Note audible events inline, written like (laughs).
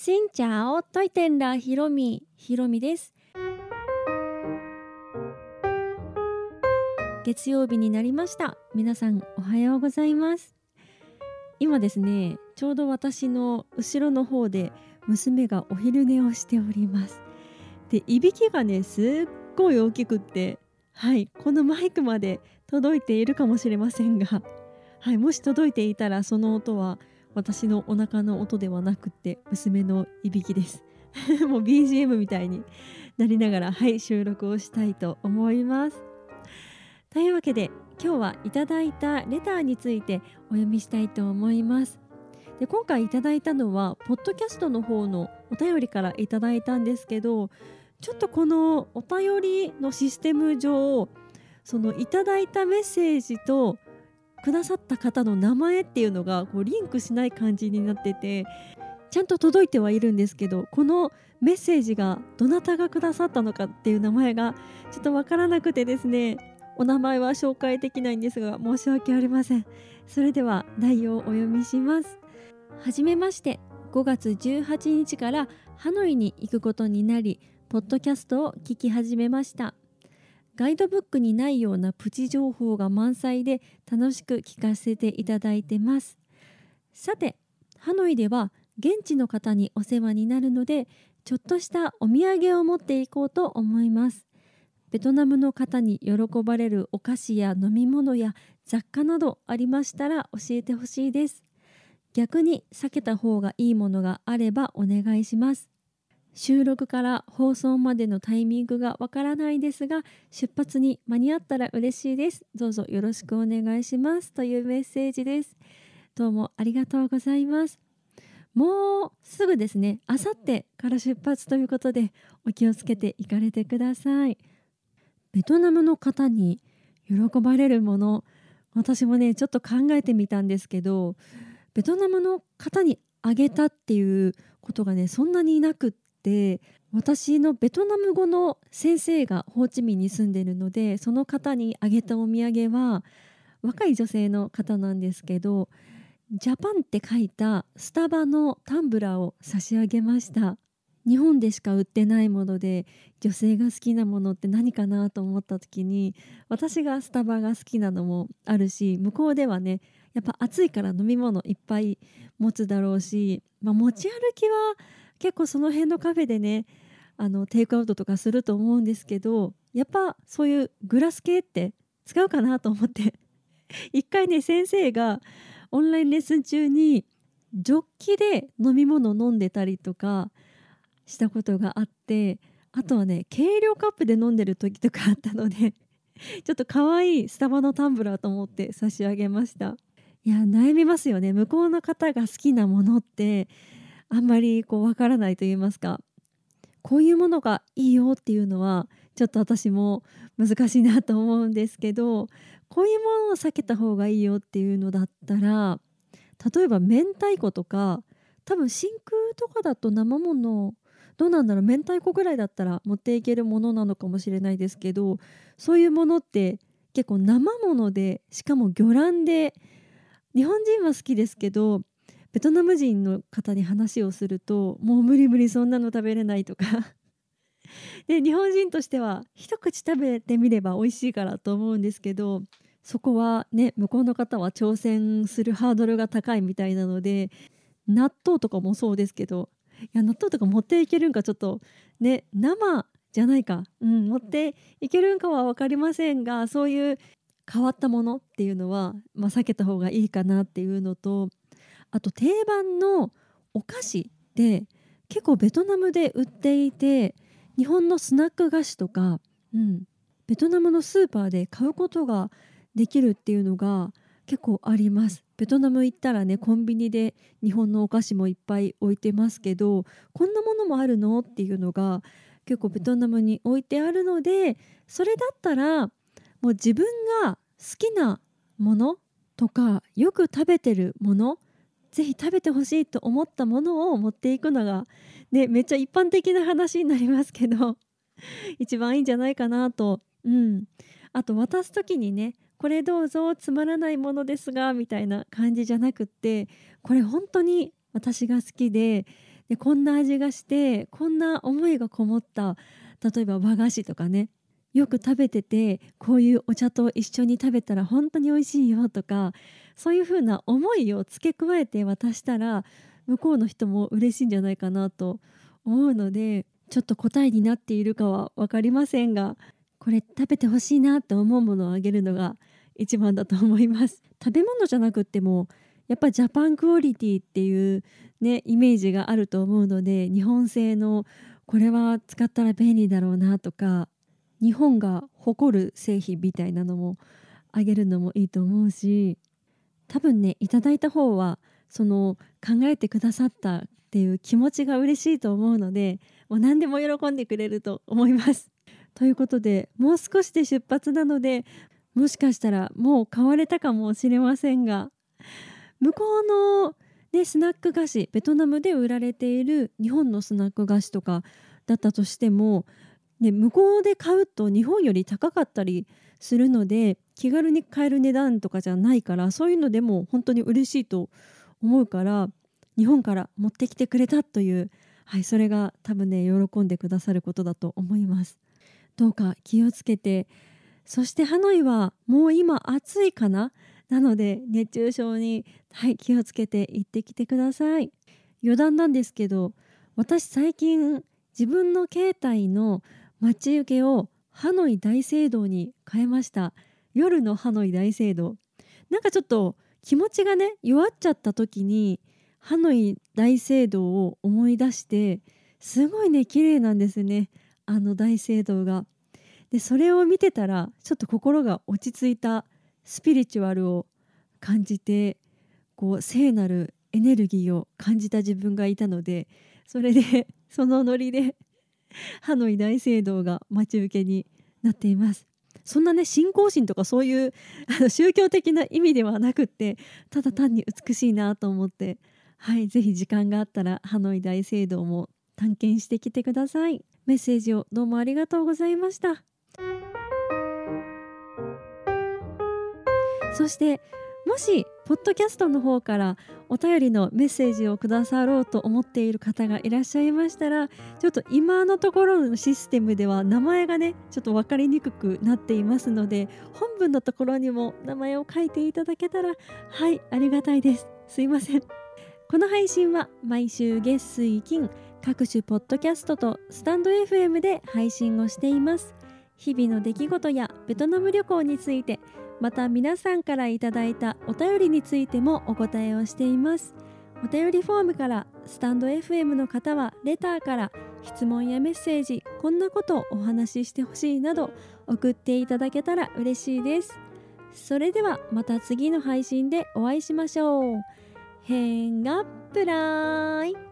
しんちゃおといてんらひろみ。ひろみです。月曜日になりました。皆さんおはようございます。今ですねちょうど私の後ろの方で娘がお昼寝をしております。でいびきがねすっごい大きくってはいこのマイクまで届いているかもしれませんがはいもし届いていたらその音は私のお腹の音ではなくて娘のいびきです。(laughs) もう BGM みたいになりながらはい収録をしたいと思います。というわけで今日はいただいたレターについてお読みしたいと思います。で今回いただいたのはポッドキャストの方のお便りからいただいたんですけどちょっとこのお便りのシステム上そのいただいたメッセージとくださった方の名前っていうのがこうリンクしない感じになっててちゃんと届いてはいるんですけどこのメッセージがどなたがくださったのかっていう名前がちょっとわからなくてですねお名前は紹介できないんですが申し訳ありません。それでは内容をお読みします。はじめまして5月18日からハノイに行くことになりポッドキャストを聞き始めました。ガイドブックにないようなプチ情報が満載で楽しく聞かせていただいてます。さてハノイでは現地の方にお世話になるのでちょっとしたお土産を持っていこうと思います。ベトナムの方に喜ばれるお菓子や飲み物や雑貨などありましたら教えてほしいです。逆に避けた方がいいものがあればお願いします。収録から放送までのタイミングがわからないですが出発に間に合ったら嬉しいです。どうぞよろしくお願いします。というメッセージです。どうもありがとうございます。もうすぐですね。あさってから出発ということでお気をつけて行かれてください。ベトナムの方に喜ばれるもの私もねちょっと考えてみたんですけどベトナムの方にあげたっていうことがねそんなにいなくっって私のベトナム語の先生がホーチミンに住んでるのでその方にあげたお土産は若い女性の方なんですけどジャパンって書いたスタバのタンブラーを差し上げました。日本でしか売ってないもので女性が好きなものって何かなと思った時に私がスタバが好きなのもあるし向こうではねやっぱ暑いから飲み物いっぱい持つだろうし、まあ、持ち歩きは結構その辺のカフェでねあのテイクアウトとかすると思うんですけどやっぱそういうグラス系って使うかなと思って。(laughs) 一回ね先生がオンラインレッスン中にジョッキで飲み物飲んでたりとかしたことがあってあとはね軽量カップで飲んでる時とかあったので (laughs) ちょっと可愛いスタバのタンブラーと思って差し上げました。いや悩みますよね。向こうの方が好きなものってあんまりこうわからないと言いますか。こういうものがいいよっていうのはちょっと私も難しいなと思うんですけどこういうものを避けた方がいいよっていうのだったら例えば明太子とか多分真空とかだと生ものどうなんだろう明太子ぐらいだったら持っていけるものなのかもしれないですけどそういうものって結構生ものでしかも魚卵で日本人は好きですけどベトナム人の方に話をするともう無理無理そんなの食べれないとか。(laughs) で日本人としては一口食べてみれば美味しいからと思うんですけどそこはね向こうの方は挑戦するハードルが高いみたいなので納豆とかもそうですけどいや納豆とか持っていけるんかちょっとね生じゃないか、うん、持っていけるんかは分かりませんがそういう変わったものっていうのは、まあ、避けた方がいいかなっていうのとあと定番のお菓子で結構ベトナムで売っていて日本のスナック菓子とか、うん、ベトナムのスーパーで買うことができるっていうのが結構あります。ベトナム行ったらねコンビニで日本のお菓子もいっぱい置いてますけどこんなものもあるのっていうのが結構ベトナムに置いてあるのでそれだったらもう自分が好きなものとかよく食べてるものぜひ食べてほしいと思ったものを持っていくのが、ね、めっちゃ一般的な話になりますけど (laughs) 一番いいんじゃないかなと、うん、あと渡す時にねこれどうぞつまらないものですがみたいな感じじゃなくってこれ本当に私が好きででこんな味がしてこんな思いがこもった例えば和菓子とかねよく食べててこういうお茶と一緒に食べたら本当に美味しいよとかそういう風な思いを付け加えて渡したら向こうの人も嬉しいんじゃないかなと思うのでちょっと答えになっているかは分かりませんがこれ食べてほしいなって思うものをあげるのが一番だと思います。食べ物じゃなくってもやっぱジャパンクオリティっていうねイメージがあると思うので日本製のこれは使ったら便利だろうなとか日本が誇る製品みたいなのもあげるのもいいと思うし多分ねいただいた方はその考えてくださったっていう気持ちが嬉しいと思うのでもう何でも喜んでくれると思います。(laughs) ということでもう少しで出発なのでもしかしたらもう買われたかもしれませんが向こうの、ね、スナック菓子ベトナムで売られている日本のスナック菓子とかだったとしても、ね、向こうで買うと日本より高かったりするので気軽に買える値段とかじゃないからそういうのでも本当に嬉しいと思うから日本から持ってきてくれたという、はい、それが多分ね喜んでくださることだと思います。どうか気をつけてそしてハノイはもう今暑いかな？なので熱中症に、はい、気をつけて行ってきてください。余談なんですけど私最近自分の携帯の待ち受けをハノイ大聖堂に変えました。夜のハノイ大聖堂なんかちょっと気持ちがね弱っちゃった時にハノイ大聖堂を思い出してすごいね綺麗なんですねあの大聖堂が。でそれを見てたらちょっと心が落ち着いたスピリチュアルを感じてこう聖なるエネルギーを感じた自分がいたのでそれでそのノリでハノイ大聖堂が待ち受けになっていますそんなね信仰心とかそういうあの宗教的な意味ではなくってただ単に美しいなと思ってはい是非時間があったらハノイ大聖堂も探検してきてください。メッセージをどうもありがとうございました。そしてもしポッドキャストの方からお便りのメッセージをくださろうと思っている方がいらっしゃいましたらちょっと今のところのシステムでは名前がねちょっと分かりにくくなっていますので本文のところにも名前を書いていただけたらはいありがたいです。すいません。この配信は毎週月水金各種ポッドキャストとスタンド FM で配信をしています。日々の出来事やベトナム旅行についてまた皆さんからいただいたお便りについてもお答えをしています。お便りフォームからスタンド FM の方はレターから質問やメッセージこんなことをお話ししてほしいなど送っていただけたら嬉しいです。それではまた次の配信でお会いしましょう。変がプライ